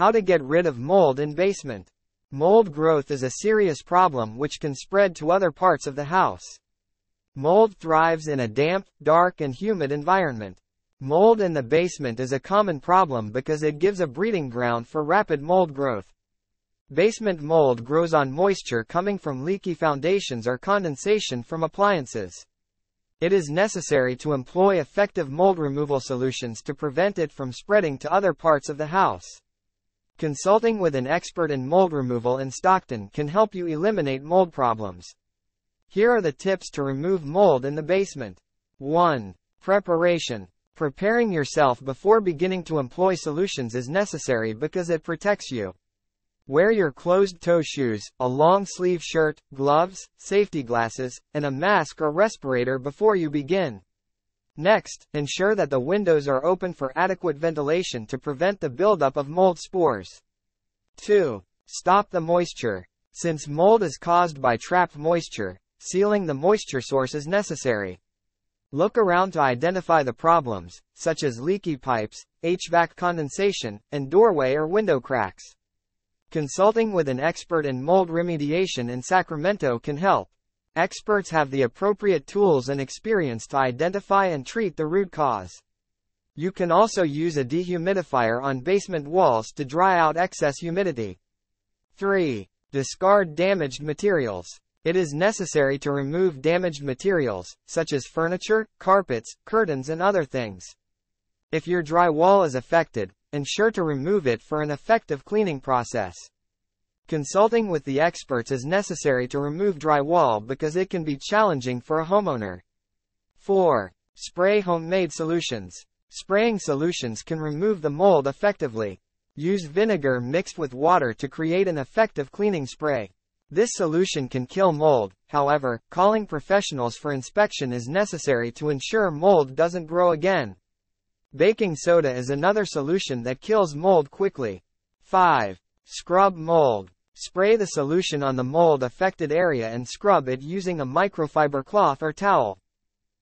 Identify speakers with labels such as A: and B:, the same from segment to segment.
A: How to get rid of mold in basement. Mold growth is a serious problem which can spread to other parts of the house. Mold thrives in a damp, dark and humid environment. Mold in the basement is a common problem because it gives a breeding ground for rapid mold growth. Basement mold grows on moisture coming from leaky foundations or condensation from appliances. It is necessary to employ effective mold removal solutions to prevent it from spreading to other parts of the house. Consulting with an expert in mold removal in Stockton can help you eliminate mold problems. Here are the tips to remove mold in the basement. 1. Preparation. Preparing yourself before beginning to employ solutions is necessary because it protects you. Wear your closed-toe shoes, a long-sleeve shirt, gloves, safety glasses, and a mask or respirator before you begin. Next, ensure that the windows are open for adequate ventilation to prevent the buildup of mold spores. 2. Stop the moisture. Since mold is caused by trapped moisture, sealing the moisture source is necessary. Look around to identify the problems, such as leaky pipes, HVAC condensation, and doorway or window cracks. Consulting with an expert in mold remediation in Sacramento can help. Experts have the appropriate tools and experience to identify and treat the root cause. You can also use a dehumidifier on basement walls to dry out excess humidity. 3. Discard damaged materials. It is necessary to remove damaged materials, such as furniture, carpets, curtains and other things. If your drywall is affected, ensure to remove it for an effective cleaning process. Consulting with the experts is necessary to remove drywall because it can be challenging for a homeowner. 4. Spray homemade solutions. Spraying solutions can remove the mold effectively. Use vinegar mixed with water to create an effective cleaning spray. This solution can kill mold, however, calling professionals for inspection is necessary to ensure mold doesn't grow again. Baking soda is another solution that kills mold quickly. 5. Scrub mold. Spray the solution on the mold affected area and scrub it using a microfiber cloth or towel.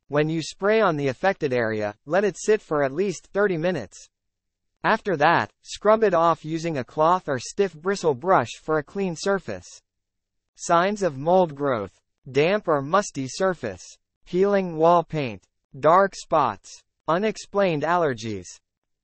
A: When you spray on the affected area, let it sit for at least 30 minutes. After that, scrub it off using a cloth or stiff bristle brush for a clean surface. Signs of mold growth. Damp or musty surface. Peeling wall paint. Dark spots. Unexplained allergies.